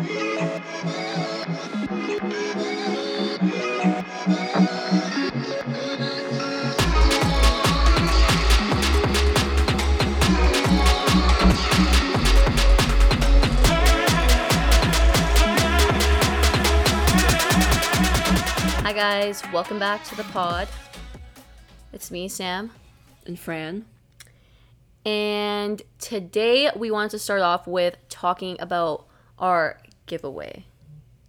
Hi guys, welcome back to the pod. It's me, Sam. And Fran. And today we wanted to start off with talking about our giveaway.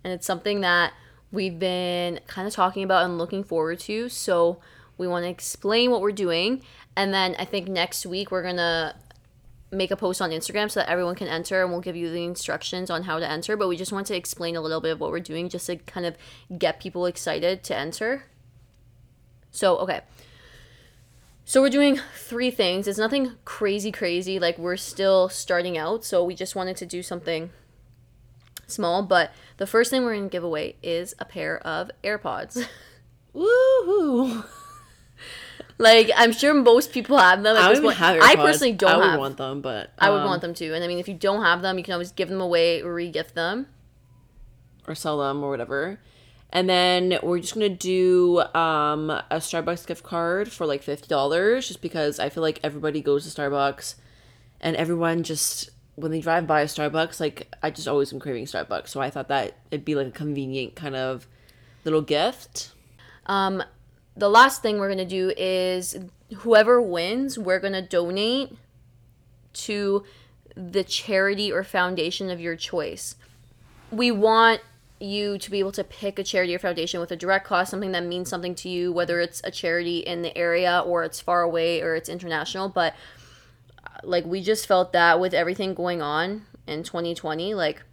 And it's something that we've been kind of talking about and looking forward to. So we want to explain what we're doing. And then I think next week we're going to make a post on Instagram so that everyone can enter and we'll give you the instructions on how to enter. But we just want to explain a little bit of what we're doing just to kind of get people excited to enter. So, okay. So we're doing three things. It's nothing crazy, crazy. Like we're still starting out. So we just wanted to do something small. But the first thing we're going to give away is a pair of AirPods. Woohoo! like I'm sure most people have them. at I this point. have I personally don't I would have. want them, but I would um, want them too. And I mean, if you don't have them, you can always give them away or re-gift them. or sell them or whatever. And then we're just gonna do um, a Starbucks gift card for like fifty dollars, just because I feel like everybody goes to Starbucks, and everyone just when they drive by a Starbucks, like I just always am craving Starbucks. So I thought that it'd be like a convenient kind of little gift. Um, the last thing we're gonna do is whoever wins, we're gonna donate to the charity or foundation of your choice. We want you to be able to pick a charity or foundation with a direct cost, something that means something to you, whether it's a charity in the area or it's far away or it's international. But like we just felt that with everything going on in 2020, like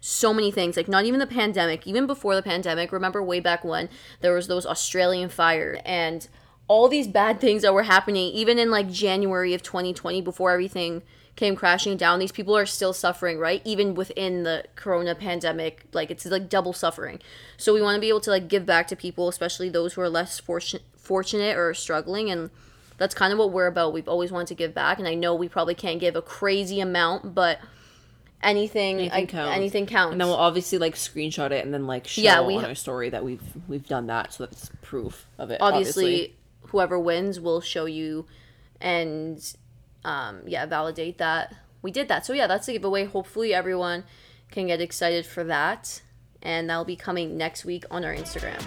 so many things like not even the pandemic even before the pandemic remember way back when there was those australian fires and all these bad things that were happening even in like january of 2020 before everything came crashing down these people are still suffering right? Even within the corona pandemic like it's like double suffering. So we want to be able to like give back to people especially those who are less fortunate fortunate or struggling and that's kind of what we're about. We've always wanted to give back and i know we probably can't give a crazy amount but anything Anything I- counts. anything counts. And then we'll obviously like screenshot it and then like show Yeah, we on ha- our story that we've we've done that, so that's proof of it. obviously, whoever wins will show you and um, yeah validate that we did that. So yeah that's the giveaway. Hopefully everyone can get excited for that and that'll be coming next week on our instagram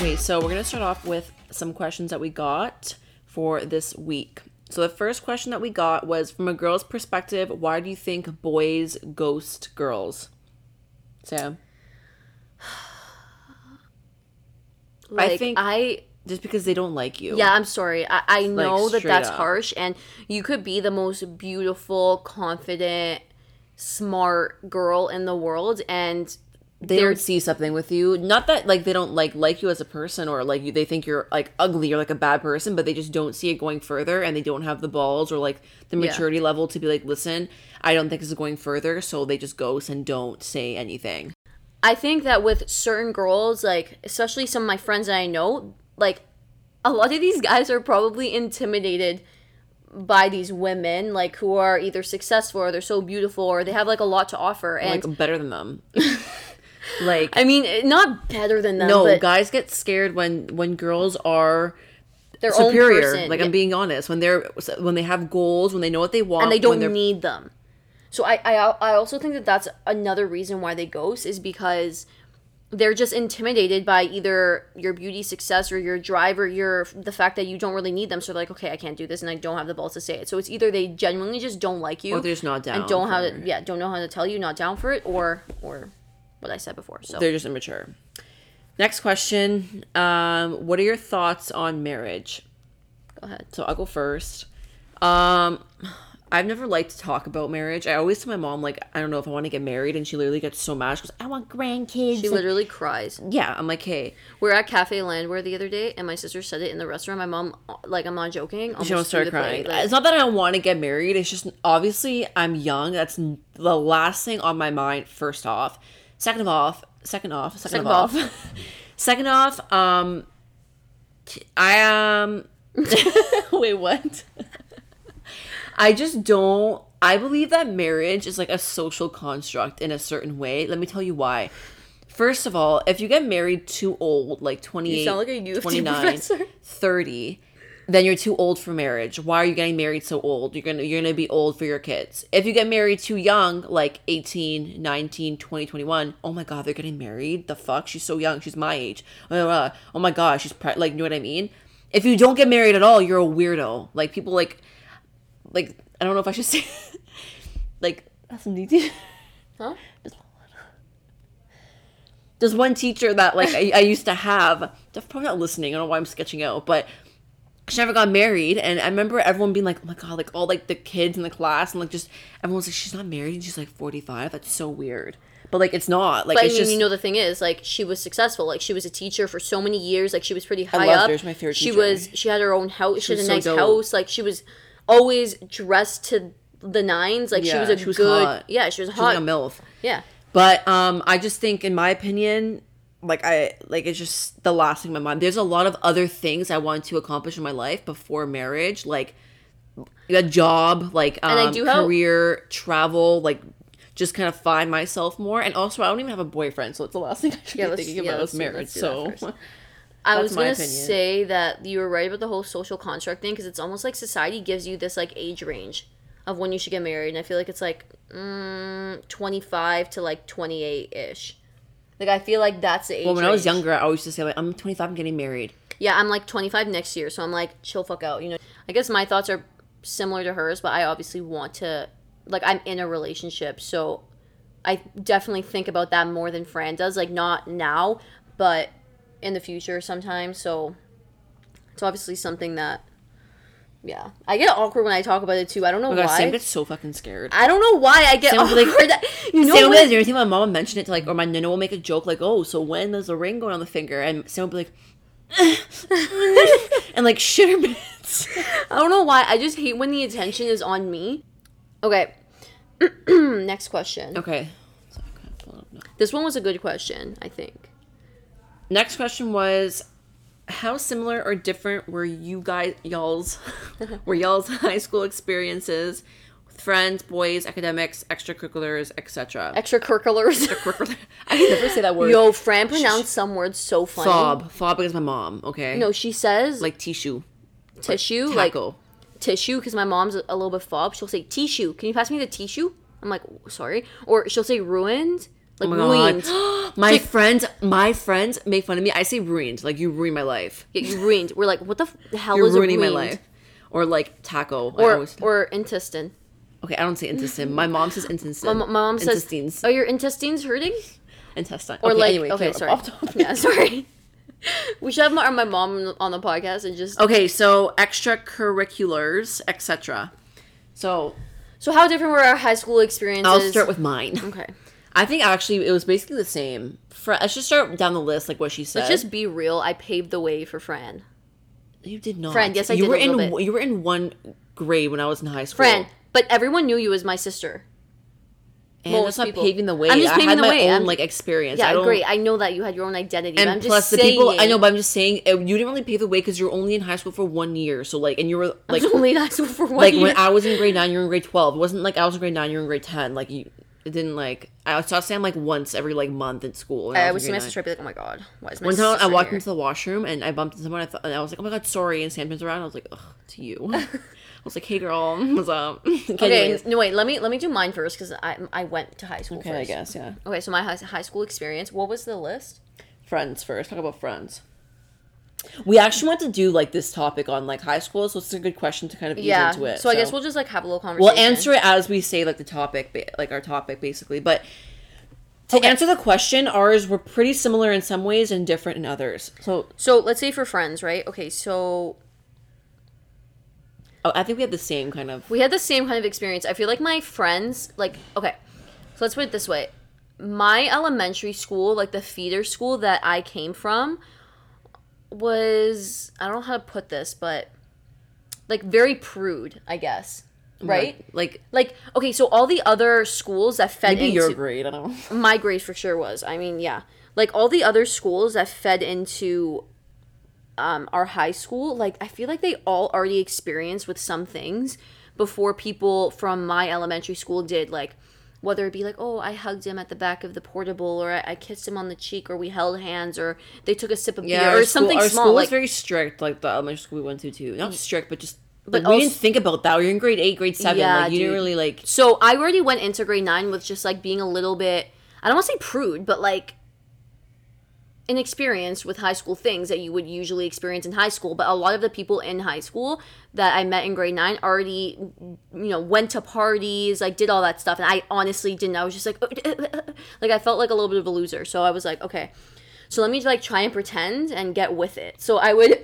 Okay, so we're gonna start off with some questions that we got for this week. So the first question that we got was from a girl's perspective, why do you think boys ghost girls? Sam. like, think- i Just because they don't like you. yeah i'm sorry i, I know that that's up. harsh and you could be the most beautiful confident smart girl in the world and They they're don't see something with you. Not that like they don't like like you as a person or like you they think you're like ugly or like a bad person, but they just don't see it going further and they don't have the balls or like the Yeah. maturity level to be like, listen, I don't think this is going further, so they just ghost and don't say anything. I think that with certain girls, like especially some of my friends that I know, like a lot of these guys are probably intimidated by these women, like who are either successful or they're so beautiful or they have like a lot to offer. And Like better than them. like I mean, not better than them, no, guys get scared when when girls are their superior. Like Yeah. I'm being honest, when they're when they have goals, when they know what they want, and they don't need them. So I, I I also think that that's another reason why they ghost is because they're just intimidated by either your beauty success or your drive or your the fact that you don't really need them. So they're like, okay, I can't do this, and I don't have the balls to say it. So it's either they genuinely just don't like you, or they're just not down. and don't for have it. yeah don't know how to tell you not down for it, or or what I said before. So They're just immature. Next question. Um, what are your thoughts on marriage? go ahead. So I'll go first. Um, I've never liked to talk about marriage. I always tell my mom like I don't know if I want to get married, and she literally gets so mad. She goes, "I want grandkids." She Like, literally cries. yeah, I'm like, hey, We are at Cafe Landwer the other day, and my sister said it in the restaurant. My mom, like, I'm not joking. she almost threw start the plate. crying. Like, it's not that I don't want to get married. It's just obviously I'm young. That's the last thing on my mind. First off, second of off, second off, second, Second of off. off, second off. Um, I um Wait, what? I just don't. I believe that marriage is like a social construct in a certain way. Let me tell you why. First of all, if you get married too old, like 28, sound like a U of 29, professor. 30, then you're too old for marriage. Why are you getting married so old? You're going to you're going to be old for your kids. If you get married too young, like 18, 19, 20, 21, oh my god, they're getting married. The fuck? She's so young. She's my age. Oh my god, she's pre-, like you know what I mean? If you don't get married at all, you're a weirdo. Like people like like I don't know if I should say like that's neat. Huh? There's one teacher that like I, I used to have. They're probably not listening. I don't know why I'm sketching out, but she never got married, and I remember everyone being like, "Oh my god!" Like all like the kids in the class, and like just everyone's like, "She's not married, and she's like 45." That's so weird. But like it's not. Like But I it's mean, just you know, the thing is, like, she was successful. Like, she was a teacher for so many years. Like, she was pretty high loved up. her. She was my favorite She teacher. was. She had her own house. She, was had a so nice dope. house. Like, she was always dressed to the nines. Like, she was a she was good. hot. Yeah, she was she was hot. like a milf. yeah. But um, I just think, in my opinion, like I like it's just the last thing in my mind. There's a lot of other things I want to accomplish in my life before marriage, like a job, like um, I do hope- career, travel, like just kind of find myself more. And also, I don't even have a boyfriend, so it's the last thing I should Yeah, be thinking yeah, about is marriage. do So. I was gonna opinion. say that you were right about the whole social construct thing because it's almost like society gives you this like age range of when you should get married, and I feel like it's like mm, twenty five to like twenty eight ish. Like I feel like that's the age. well, when I was younger, I always used to say like, I'm 25, I'm getting married. Yeah, I'm like 25 next year, so I'm like, chill fuck out. You know, I guess my thoughts are similar to hers, but I obviously want to, like, I'm in a relationship, so I definitely think about that more than Fran does. Like, not now, but in the future sometimes. So it's obviously something that, yeah, I get awkward when I talk about it too. I don't know Oh my god, why. Sam gets so fucking scared. I don't know why I get Sam awkward. like- you know Sam will be what? "Is anything my mom would mention it to like, or my nana will make a joke like, oh, so when there's a ring going on the finger, and Sam will be like, and like shit her pants. I don't know why. I just hate when the attention is on me. Okay. Next question. Okay. This one was a good question, I think. Next question was, how similar or different were you guys, y'all's, were y'all's high school experiences with friends, boys, academics, extracurriculars, etc. Extracurriculars. Extracurricular. I can never say that word. Yo, Fran pronounced some words so funny. fob, fob because my mom. Okay. No, she says like like tissue, tissue, like taco. tissue, because my mom's a, a little bit fob. She'll say tissue. Can you pass me the tissue? I'm like, sorry. Or she'll say ruined, Oh like Oh my ruined. God. my friends, my friends make fun of me. I say ruined, like you ruined my life. Yeah, you ruined. We're like, what the f- hell You're is ruining my life. Or like taco. Or always- or intestine. okay, I don't say intestine. My mom says intestine. My, my mom says, intestines. "Are your intestines hurting?" intestine. Or okay, like, anyway, okay, okay, sorry. Yeah, sorry. we should have my, my mom on the podcast and just. Okay, so extracurriculars, etc. So So, how different were our high school experiences? I'll start with mine. Okay. I think actually it was basically the same. Fr- let's just start down the list, like what she said. Let's just be real. I paved the way for Fran. you did not. Friend, yes, I you did were a in bit. you were in one grade when I was in high school. Fran, but everyone knew you as my sister. and most that's not people- paving the way. I'm just I paving had the my way. own I'm- like experience. Yeah, I don't, great. I know that you had your own identity. but And plus, the saying, people I know, but I'm just saying uh, you didn't really pave the way because you're only in high school for one year. So like, and you were I like, was only in high school for one year. like year. when I was in grade nine, you were in grade twelve. It wasn't like I was in grade nine, you were in grade ten. Like you, it didn't like I saw Sam like once every like month in school. I was would see my sister. I'd be like, "Oh my god, why is my One time sister I walked here?" into the washroom and I bumped into someone. I thought, and I was like, "Oh my god, sorry." And Sam turns around. I was like, "Ugh, to you." I was like, "Hey, girl, what's up?" okay, Okay, no wait. Let me let me do mine first because I I went to high school okay, first. I guess yeah. Okay, so my high, high school experience. What was the list? Friends first. Talk about friends. We actually want to do like this topic on like high school, so it's a good question to kind of ease Yeah. into it. So, I guess we'll just like have a little conversation. we'll answer it as we say like the topic, like our topic basically. But to Okay. answer the question, ours were pretty similar in some ways and different in others. So So let's say for friends, right? Okay, so oh, I think we have the same kind of. we had the same kind of experience. I feel like my friends, like, okay, so let's put it this way. My elementary school, like the feeder school that I came from, was, I don't know how to put this, but like very prude, I guess. Right? Like Like, okay, so all the other schools that fed maybe into your grade. I don't know. my grade for sure was. I mean, yeah. Like all the other schools that fed into um, our high school, like I feel like they all already experienced with some things before people from my elementary school did. Like whether it be like, oh, I hugged him at the back of the portable, or I, I kissed him on the cheek, or we held hands, or they took a sip of Yeah, beer, or school, something our small. school like, was very strict, like the elementary school we went to too. Not strict, but just. But But we didn't think about that. We were in grade eight, grade seven. Yeah, like you didn't really like. So I already went into grade nine with just like being a little bit, I don't want to say prude, but like inexperienced with high school things that you would usually experience in high school. But a lot of the people in high school that I met in grade nine already, you know, went to parties, like did all that stuff. And I honestly didn't. I was just like, like I felt like a little bit of a loser. So I was like, okay, so let me like try and pretend and get with it. So I would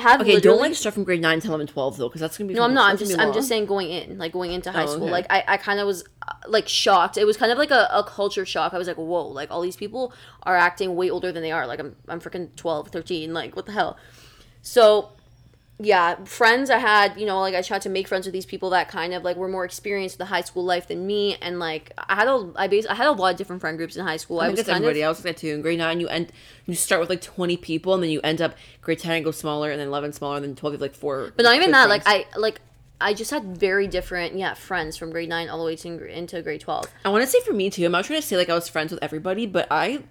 have Okay, don't like start from grade nine to eleven, twelve though, because that's gonna be. no, I'm not. I'm just I'm just saying going in, like going into high Oh, school. okay. Like I, I kind of was uh, like shocked. It was kind of like a, a culture shock. I was like, whoa, like all these people are acting way older than they are. Like I'm I'm freaking 12, 13, like what the hell? So yeah, friends I had, you know, like I tried to make friends with these people that kind of like were more experienced with the high school life than me and like I had a I base I had a lot of different friend groups in high school. I, I think was kind everybody. of I was like that too. In grade nine, you end you start with like twenty people, and then you end up grade ten and go smaller, and then eleven smaller, and then twelve you have like four. But not even that. Like. I like I just had very different yeah friends from grade nine all the way to into grade twelve. I want to say for me too. I'm not trying to say like I was friends with everybody, but I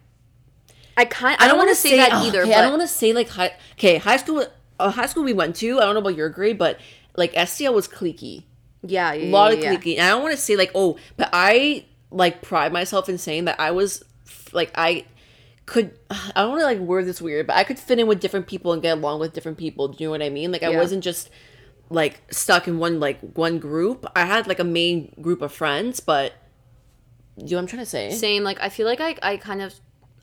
I kind I don't want to say, that either. Okay, I don't want to say like high. Okay, high school. Uh, high school we went to. I don't know about your grade, but like STL was cliquey. yeah, yeah, A lot yeah, of yeah. cliquey. And I don't want to say like oh, but I like pride myself in saying that I was like I could I don't want to like word this weird, but I could fit in with different people and get along with different people. Do you know what I mean? Like I Yeah. wasn't just like stuck in one like one group. I had like a main group of friends, but do you know what I'm trying to say? Same. Like I feel like I I kind of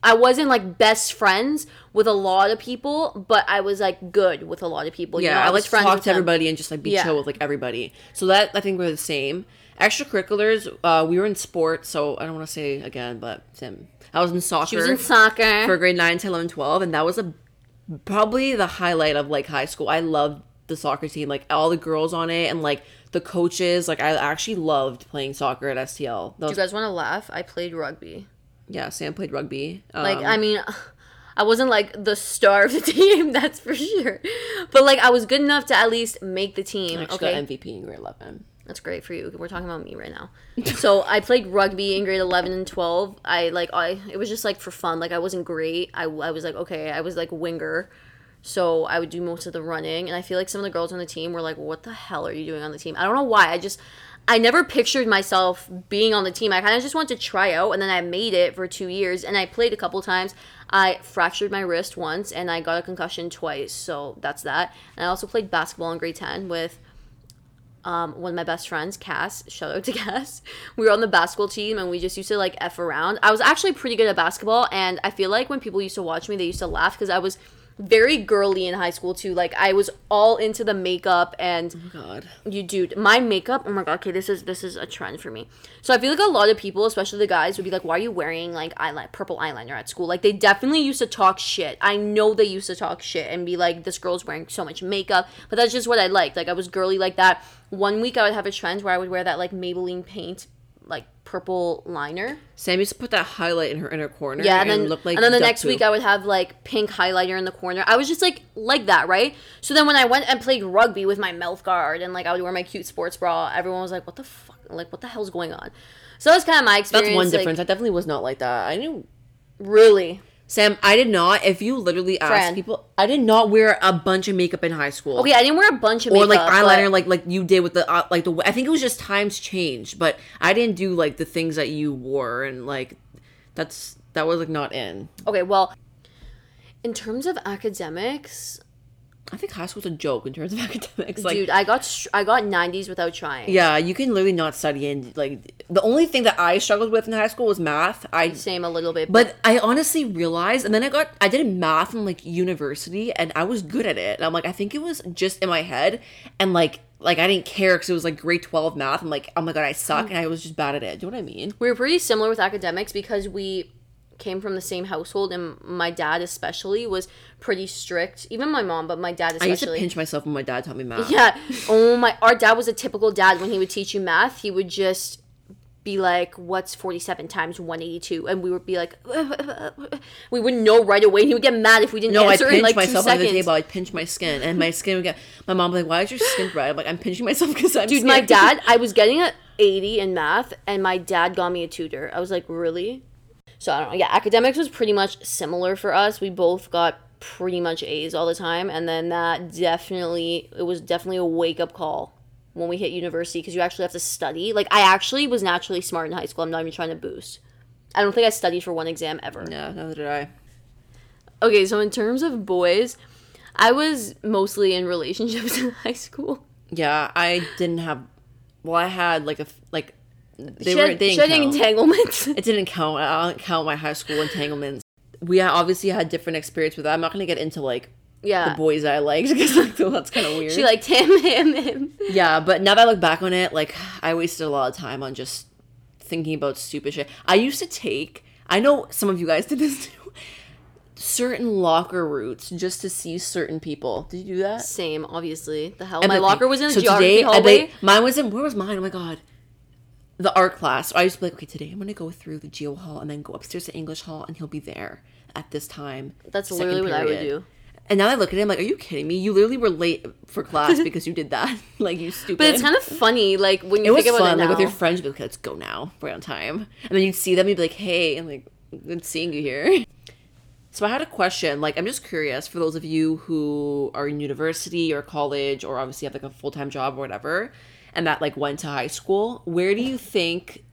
I wasn't like best friends with a lot of people, but I was like good with a lot of people. you Yeah, know? I, was like to friends talk to them. everybody and just like be Yeah. chill with like everybody. So that I think we're the same. Extracurriculars, uh, we were in sports, so I don't want to say again, but Tim, I was in soccer. She was in soccer. for grade 9 to 11 12 and that was a probably the highlight of like high school i loved the soccer team like all the girls on it and like the coaches like i actually loved playing soccer at stl That Do you guys want to laugh? I played rugby. Yeah sam played rugby um, Like I mean, I wasn't like the star of the team, that's for sure. But like I was good enough to at least make the team. Actually Okay, got mvp in grade 11 That's great for you. We're talking about me right now. so I played rugby in grade eleven and twelve. I like I it was just like for fun. Like I wasn't great. I, I was like okay. I was like winger. So I would do most of the running, and I feel like some of the girls on the team were like, "What the hell are you doing on the team?" I don't know why. I just, I never pictured myself being on the team. I kind of just wanted to try out, and then I made it for two years, and I played a couple times. I fractured my wrist once, and I got a concussion twice. So that's that. And I also played basketball in grade ten with um, one of my best friends, Cass. Shout out to Cass. We were on the basketball team and we just used to like F around. I was actually pretty good at basketball, and I feel like when people used to watch me, they used to laugh because I was very girly in high school too. Like I was all into the makeup and oh god. you dude my makeup oh my god okay this is this is a trend for me. So i feel like a lot of people especially the guys would be like why are you wearing like eyeliner purple eyeliner at school? Like they definitely used to talk shit. I know they used to talk shit and be like this girl's wearing so much makeup but that's just what i liked. Like i was girly like that. One week i would have a trend where i would wear that like maybelline paint like purple liner sam used to put that highlight in her inner corner yeah, and then look like and then the next poop. week I would have like pink highlighter in the corner. I was just like like that, right? So then when I went and played rugby with my mouth guard and like I would wear my cute sports bra, everyone was like, "What the fuck? Like what the hell's going on?" So that was kind of my experience. that's one like, difference i definitely was not like that i knew Really? Sam i did not if you literally ask people i did not wear a bunch of makeup in high school Okay, I didn't wear a bunch of or makeup, like eyeliner like like you did with the uh, like the I think it was just times changed, but I didn't do like the things that you wore and like that's that was like not in. okay, well, in terms of academics, I think high school's a joke in terms of academics. Like dude, I got str- I got 90s without trying. yeah, you can literally not study and like the only thing that I struggled with in high school was math. I Same a little bit, but I honestly realized, and then I got I did math in like university, and I was good at it. And I'm like, I think it was just in my head, and like like I didn't care because it was like grade twelve math. I'm like, oh my god, I suck, mm. and I was just bad at it. Do you know what I mean? we were pretty similar with academics because we came from the same household and my dad especially was pretty strict even my mom but my dad especially I used to pinch myself when my dad taught me math. yeah oh my our dad was a typical dad when he would teach you math he would just be like, "What's forty-seven times one eighty-two? And we would be like, we wouldn't know right away. He would get mad if we didn't No, I'd pinch in like two myself under seconds. the table. I'd pinch my skin, and my skin would get. My mom would be like, "Why is your skin red?" I'm like, "I'm pinching myself because I'm." Dude, my dad, I was getting a 80 in math, and my dad got me a tutor. I was like, really? So I don't know. Yeah, academics was pretty much similar for us. We both got pretty much A's all the time, and then that definitely it was definitely a wake up call when we hit university because you actually have to study. Like I actually was naturally smart in high school. I'm not even trying to boost. I don't think I studied for one exam ever. Yeah, neither did I. Okay, so in terms of boys, I was mostly in relationships in high school. Yeah, I didn't have. Well, I had like a like. They She were had- they she didn't had count. entanglements. It didn't count. I don't count my high school entanglements. We obviously had different experience with that. I'm not gonna get into like yeah. the boys I liked because like, that's kind of weird. She liked him, him, him. yeah, but now that I look back on it, like I wasted a lot of time on just thinking about stupid shit. I used to take. I know some of you guys did this too. Certain locker routes just to see certain people. Did you do that? Same, obviously. The hell. And my locker was in the so geography today, hallway. like- mine was in. Where was mine? Oh my god. The art class. I used to be like, okay, today I'm gonna go through the geo hall and then go upstairs to English hall, and he'll be there at this time. That's literally what I would do. And now I look at him like, are you kidding me? You literally were late for class because you did that. like you stupid. But it's kind of funny, like when it you was think about fun, it like with your friends. You'd be like, let's go now. We're on time. And then you'd see them. You'd be like, hey, and like, good seeing you here. So I had a question. Like, I'm just curious for those of you who are in university or college, or obviously have like a full time job or whatever, and that like went to high school. Where do you think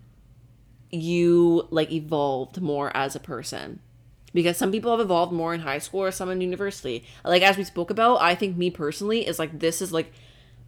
you like evolved more as a person? Because some people have evolved more in high school or some in university. Like as we spoke about, I think me personally is like this is like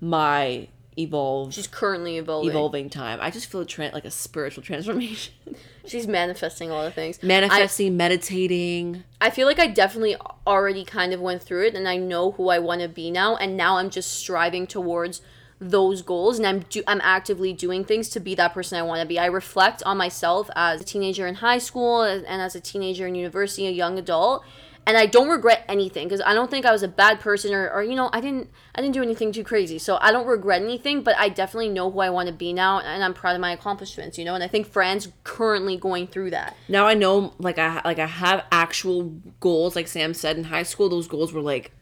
my evolved She's currently evolving. evolving time. I just feel a tran like a spiritual transformation. She's manifesting a lot of things. Manifesting, meditating. I feel like I definitely already kind of went through it, and I know who I want to be now. And now I'm just striving towards those goals, and I'm do- I'm actively doing things to be that person I want to be. I reflect on myself as a teenager in high school and as a teenager in university, a young adult. And I don't regret anything because I don't think I was a bad person or, or you know I didn't I didn't do anything too crazy so I don't regret anything but I definitely know who I want to be now and I'm proud of my accomplishments you know and I think Fran's currently going through that Now I know, like I like I have actual goals. Like Sam said in high school, those goals were like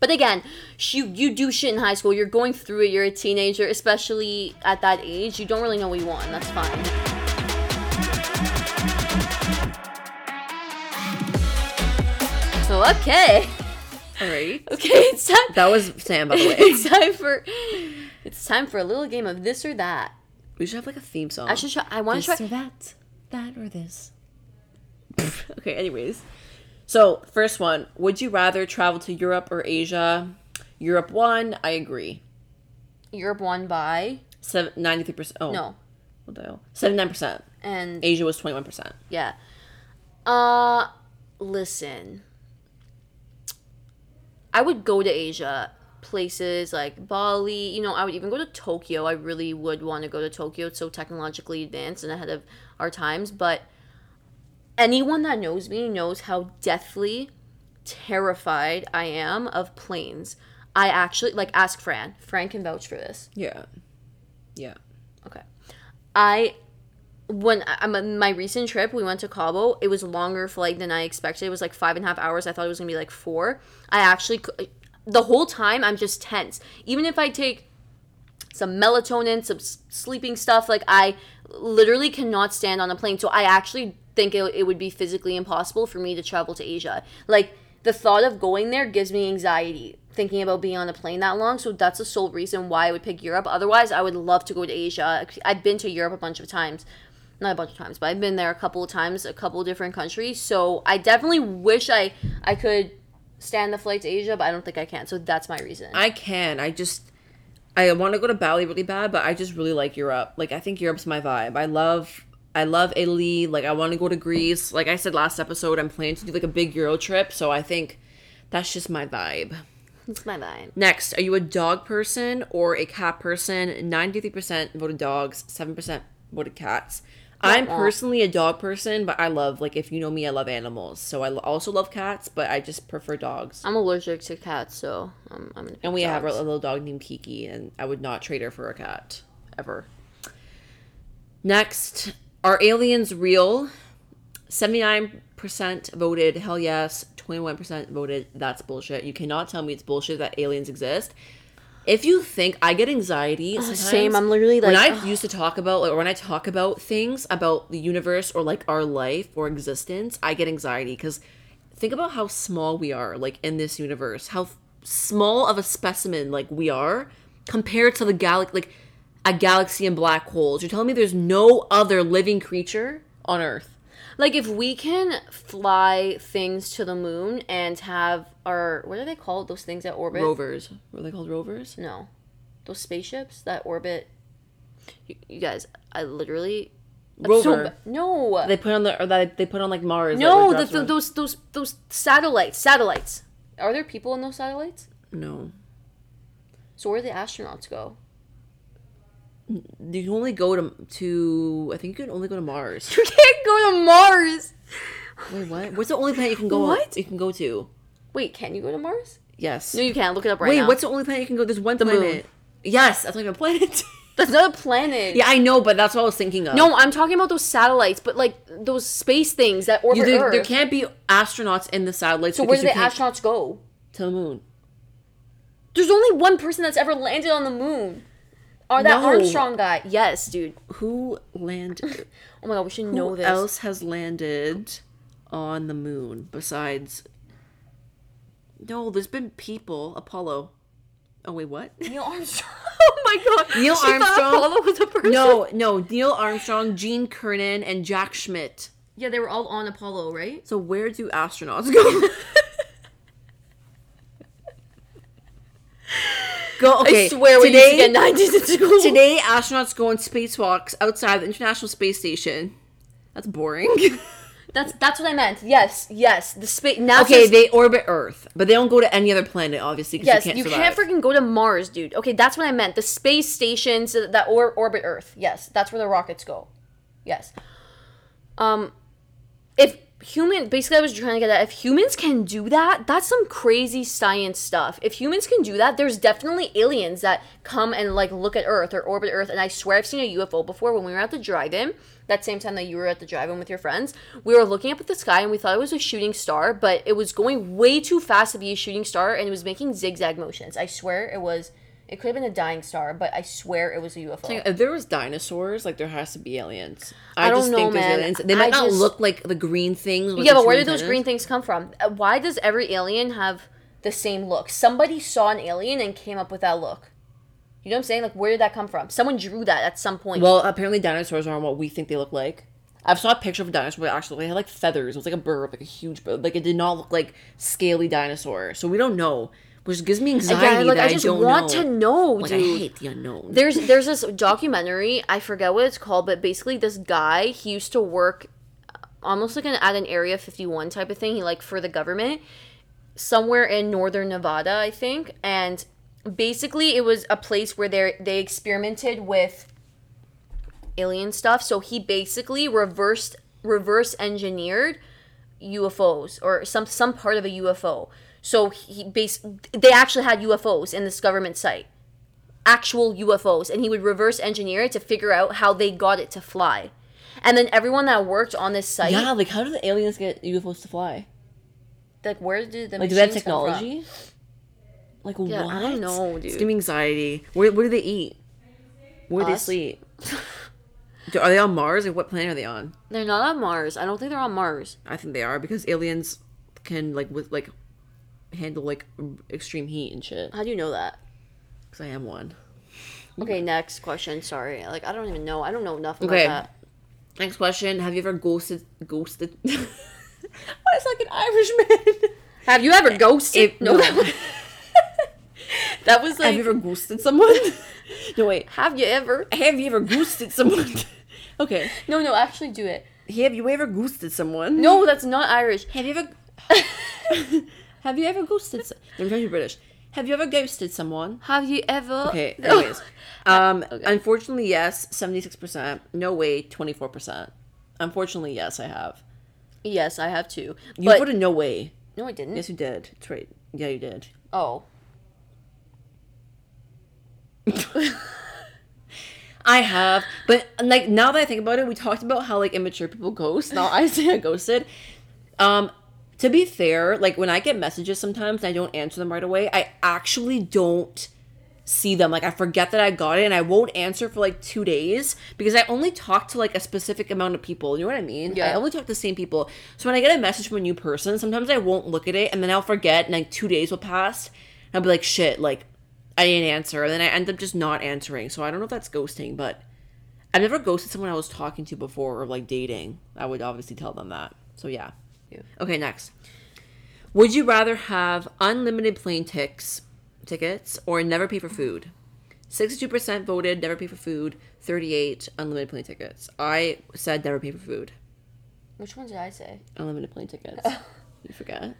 But again, you you do shit in high school. You're going through it. You're a teenager, especially at that age. You don't really know what you want. and That's fine. So okay, all right. okay, it's time. That was Sam, by the way. It's time for it's time for a little game of this or that. we should have like a theme song. I should try. I want to try. this or that, that or this. okay. Anyways, so first one: Would you rather travel to Europe or Asia? Europe one. I agree. Europe won by Seven ninety three percent. Oh no, What the hell? Seventy nine percent. and Asia was twenty one percent. Yeah. Uh listen. I would go to Asia, places like Bali, you know, I would even go to Tokyo. I really would want to go to Tokyo. It's so technologically advanced and ahead of our times, but anyone that knows me knows how deathly terrified I am of planes. I actually like ask Fran. Fran can vouch for this. Yeah. Yeah. Okay. I when I'm- my recent trip, we went to Cabo. It was a longer flight than I expected. It was like five and a half hours. I thought it was gonna be like four. I actually, the whole time, I'm just tense. Even if I take some melatonin, some sleeping stuff, like I literally cannot stand on a plane. So I actually think it, it would be physically impossible for me to travel to Asia. Like the thought of going there gives me anxiety thinking about being on a plane that long. So that's the sole reason why I would pick Europe. Otherwise, I would love to go to Asia. I've been to Europe a bunch of times. Not a bunch of times, but I've been there a couple of times, a couple of different countries. So I definitely wish I I could stand the flight to Asia, but I don't think I can. So that's my reason. I can. I just I want to go to Bali really bad, but I just really like Europe. Like I think Europe's my vibe. I love I love Italy. Like I want to go to Greece. Like I said last episode, I'm planning to do like a big Euro trip, so I think that's just my vibe. it's my vibe. Next, are you a dog person or a cat person? 93% voted dogs, 7% voted cats. I'm Wah, wah. personally a dog person, but I love like if you know me, I love animals. So I also love cats, but I just prefer dogs. I'm allergic to cats, so I'm. I'm And we pick have a little dog named Kiki, and I would not trade her for a cat ever. Next, are aliens real? 79% voted hell yes, 21% voted that's bullshit. You cannot tell me it's bullshit that aliens exist. If you think I get anxiety, sometimes same. I'm literally like when I used to talk about like, or when I talk about things about the universe or like our life or existence, I get anxiety because think about how small we are like in this universe, how small of a specimen like we are compared to the galaxy, like a galaxy and black holes. You're telling me there's no other living creature on Earth. like if we can fly things to the moon and have our what are they called? Those things that orbit? Rovers. Were they called rovers? No, those spaceships that orbit. You, you guys, I literally. I'm so Rover. no. They put on the or that they put on like Mars. no, the, the, those those those satellites. Satellites. Are there people in those satellites? no. So where do the astronauts go? You can only go to to. I think you can only go to Mars. You can't go to Mars. Wait, what? What's the only planet you can go? What? You can go to? Wait, can you go to Mars? Yes. No, you can't. Look it up right now. Wait, now. what's the only planet you can go? There's one moon. planet. Yes, that's like a planet. That's not a planet. yeah, I know, but that's what I was thinking of. No, I'm talking about those satellites, but like those space things that orbit You- there, Earth. there can't be astronauts in the satellites. so where because do the you can't- astronauts go? to the moon? There's only one person that's ever landed on the moon. Or that No. Armstrong guy. Yes, dude. Who landed? Oh my god, we should know Who this. else has landed on the moon besides? No, there's been people. Apollo. Oh wait, what? Neil Armstrong. oh my god. Neil She Armstrong? Apollo was a person. No, no. Neil Armstrong, Gene Cernan, and Jack Schmitt. Yeah, they were all on Apollo, right? So where do astronauts go? go. Okay. I swear we today, used to get 90s in school. today astronauts go on spacewalks outside the International Space Station. That's boring. That's that's what I meant. Yes, yes. The space now. okay, they orbit Earth, but they don't go to any other planet, obviously, because Yes, you can't you can't freaking go to Mars, dude. Okay, that's what I meant. The space stations that or- orbit Earth. Yes, that's where the rockets go. Yes. Um, if human, basically, I was trying to get that if humans can do that, that's some crazy science stuff. If humans can do that, there's definitely aliens that come and like look at Earth or orbit Earth. And I swear I've seen a UFO before when we were at the drive-in. That same time that you were at the drive-in with your friends, we were looking up at the sky and we thought it was a shooting star, but it was going way too fast to be a shooting star, and it was making zigzag motions. I swear it was. It could have been a dying star, but I swear it was a UFO. If there was dinosaurs, like there has to be aliens. I, I don't just know, think there's man. aliens. They might I not just- look like the green things. with Yeah, the but where two did those antennas. green things come from? Uh, Why does every alien have the same look? Somebody saw an alien and came up with that look. You know what I'm saying? Like, where did that come from? Someone drew that at some point. Well, apparently dinosaurs aren't what we think they look like. I've saw a picture of a dinosaur, but actually they had like feathers. It was like a bird, like a huge bird. Like it did not look like scaly dinosaur. So we don't know, which gives me anxiety. Again, like I just don't want know. to know, Like I hate the unknown. There's there's this documentary. I forget what it's called, but basically this guy he used to work uh, almost like an at an Area 51 type of thing. He like for the government somewhere in northern Nevada, I think, and basically it was a place where they they experimented with alien stuff. So he basically reversed reverse engineered UFOs or some some part of a UFO. So he base they actually had UFOs in this government site. Actual UFOs and he would reverse engineer it to figure out how they got it to fly. And then everyone that worked on this site, yeah, like how do the aliens get UFOs to fly? like where did the Like do they have machines technology? Like Yeah, what? I don't know, It's dude. giving me anxiety. Where, where do they eat? Where do they Us. sleep? Do- Are they on Mars? Like what planet are they on? They're not on Mars. I don't think they're on Mars. I think they are because aliens can like with like handle like extreme heat and shit. How do you know that? Because I am one. Okay, next question. Sorry, like I don't even know. I don't know Okay. about that. Next question: Have you ever ghosted? Ghosted? Why is like an Irishman? Have you ever ghosted? If- no. that was, that was like. Have you ever ghosted someone? no wait. Have you ever? Have you ever ghosted someone? okay. No, no, actually do it. Have you ever ghosted someone? No, that's not Irish. Have you ever? Have you ever ghosted? So- I'm trying to be British. Have you ever ghosted someone? Have you ever? Okay. Anyways, um, unfortunately, yes, seventy six percent. No way, twenty four percent. Unfortunately, yes, I have. yes, I have too. You But voted no way. no, I didn't. Yes, you did. That's right. Yeah, you did. Oh, I have, but like now that I think about it, we talked about how like immature people ghost. Now I say I ghosted. Um, to be fair, like when I get messages sometimes and I don't answer them right away, I actually don't see them. Like I forget that I got it and I won't answer for like two days because I only talk to like a specific amount of people. You know what I mean? Yeah. I only talk to the same people. So when I get a message from a new person, sometimes I won't look at it and then I'll forget and like two days will pass and I'll be like, shit, like I didn't answer. And then I end up just not answering. So I don't know if that's ghosting, but I've never ghosted someone I was talking to before or like dating. I would obviously tell them that. So yeah. Yeah. Okay, next. Would you rather have unlimited plane ticks tickets or never pay for food? 62% voted never pay for food, 38 unlimited plane tickets. I said never pay for food. Which one did I say? Unlimited plane tickets. you forget.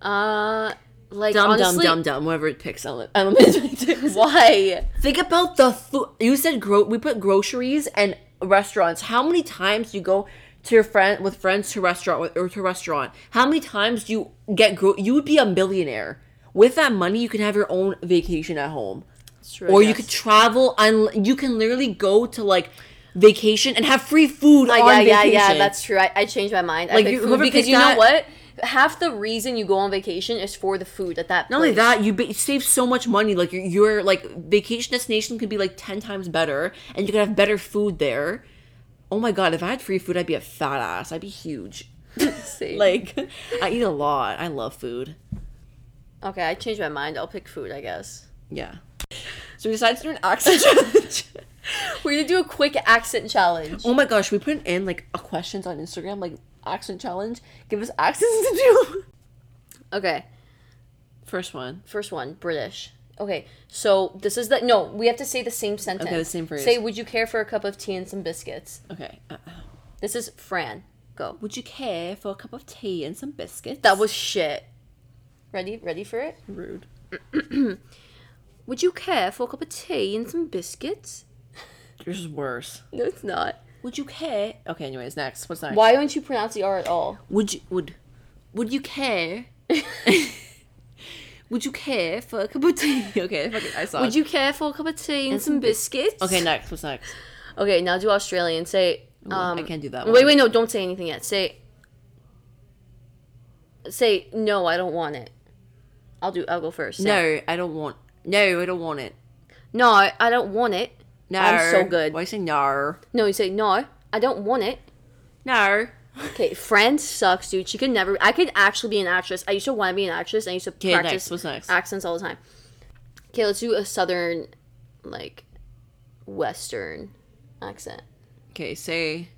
Uh, like Dumb, honestly, dumb, dumb, dumb. Whoever it picks unli- unlimited tickets. Why? Think about the food. You said gro- we put groceries and restaurants. How many times do you go to your friend with friends to restaurant with, or to restaurant? How many times do you get gro- you would be a millionaire. With that money, you can have your own vacation at home. True, or you could travel and you can literally go to like vacation and have free food Uh, on yeah, yeah, vacation. yeah. That's true. I, I changed my mind. Like, you- food because you know what? Half the reason you go on vacation is for the food at that. Not only that, you, ba- save so much money. Like your, your like vacation destination could be like ten times better, and you could have better food there. Oh my god, if I had free food, I'd be a fat ass. I'd be huge. Like I eat a lot. I love food. okay, I changed my mind. I'll pick food. I guess. Yeah. So we decided to do an accent challenge. We're gonna do a quick accent challenge. oh my gosh, we put in like a questions on Instagram, like accent challenge. Give us accents to do. Okay, First one. first one, British. Okay, so this is the no. We have to say the same sentence. Okay, the same phrase. Say, would you care for a cup of tea and some biscuits? Okay. Uh, This is Fran. Go. would you care for a cup of tea and some biscuits? That was shit. Ready? Ready for it? rude. Would you care for a cup of tea and some biscuits? Yours is worse. No, it's not. Would you care? Okay. Anyways, next. What's next? Why don't you pronounce the R at all? Would you would would you care? would you care for a cup of tea? Okay, fuck I saw. Would you care for a cup of tea and, some biscuits? Okay, next. What's next? Okay, now do Australian. Say. Um, I can't do that. Wait, one. wait, no! Don't say anything yet. Say. Say no. I don't want it. I'll do. I'll go first. Say, No, I don't want. No, I don't want it. No, I, I don't want it. No, I'm so good. Why say no? No, you say no. I don't want it. No. Okay, Fran sucks, dude. She could never. I could actually be an actress. I used to want to be an actress. I used to Okay, practice next. What's next? accents all the time. Okay, let's do a southern, like, western accent. Okay, say.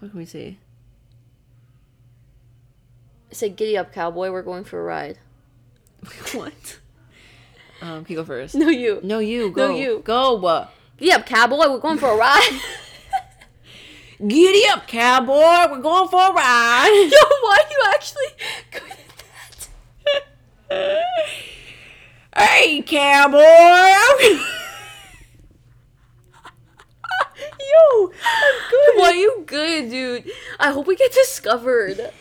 What can we say? Say, "Giddy up, cowboy. We're going for a ride." what? Um, can you go first? No, you. No, you go. you. go. Giddy up, cowboy. We're going for a ride. Giddy up, cowboy. We're going for a ride. Yo, why are you actually good at that? hey, cowboy. Yo, I'm good. Why are you good, dude? I hope we get discovered.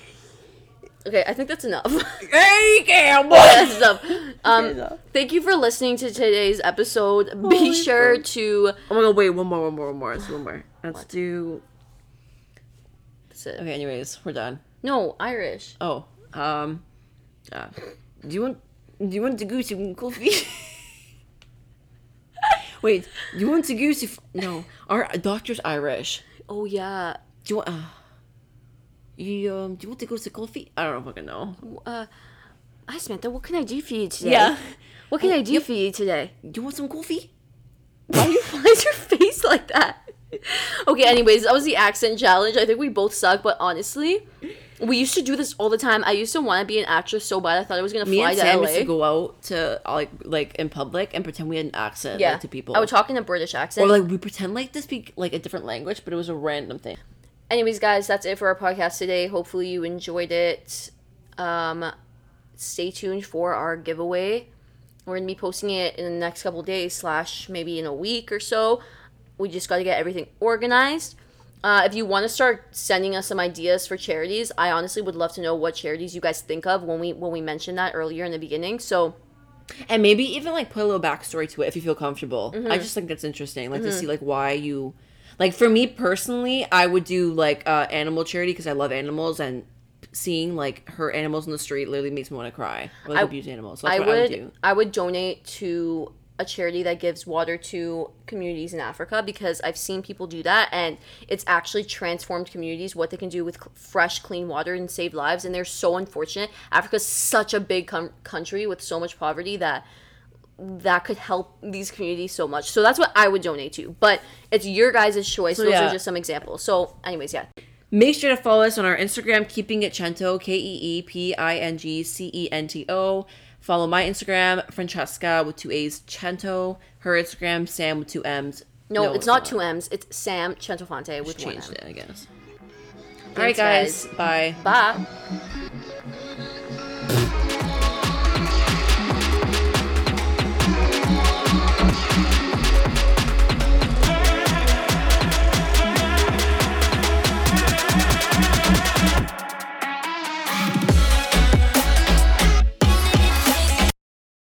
Okay, I think that's enough. hey, cowboy. that's enough. Um, enough. thank you for listening to today's episode. Be sure God. to. Oh my god, wait, one more, one more, one more. Let's one more. Let's do. That's it. Okay, anyways, we're done. No, Irish. Oh, um, uh, do you want do you want to go to coffee? Wait, do you want to go to? f- No, our doctor's Irish. Oh yeah. Do you want? Uh, you um, do you want to go to coffee? I don't fucking know. Uh, hi Samantha. What can I do for you today? Yeah. What can I do for you today? Do you want some coffee? Why, you, why is your face like that? Okay, anyways, that was the accent challenge. I think we both suck, but honestly, we used to do this all the time. I used to want to be an actress so bad. I thought I was gonna Me fly and to Sam LA. used to go out to like like in public and pretend we had an accent yeah, like, to people. I would talk in a British accent. or like we pretend like to speak like a different language, but it was a random thing. anyways, guys, that's it for our podcast today. Hopefully, you enjoyed it. Um, stay tuned for our giveaway. We're gonna be posting it in the next couple days, slash maybe in a week or so. We just got to get everything organized. Uh, if you want to start sending us some ideas for charities, I honestly would love to know what charities you guys think of when we when we mentioned that earlier in the beginning. So and maybe even like put a little backstory to it if you feel comfortable. Mm-hmm. I just think that's interesting, like to see like why you, like for me personally, I would do like uh, animal charity because I love animals and seeing like her animals in the street literally makes me want to cry. Or, like, abuse animals. So that's I would, I would. I would donate to a charity that gives water to communities in Africa because I've seen people do that and it's actually transformed communities what they can do with cl- fresh clean water and save lives and they're so unfortunate. Africa's such a big com- country with so much poverty that that could help these communities so much. So that's what I would donate to. But it's your guys' choice. So, Those yeah. are just some examples. So anyways, yeah. Make sure to follow us on our Instagram, Keeping It Cento, K E E P I N G C E N T O. Follow my Instagram, Francesca with two A's, Cento. Her Instagram, Sam with two M's. No, it's, not two M's. It's Sam Centofonte with one changed M. it, I guess. All right, guys. Bye. Bye.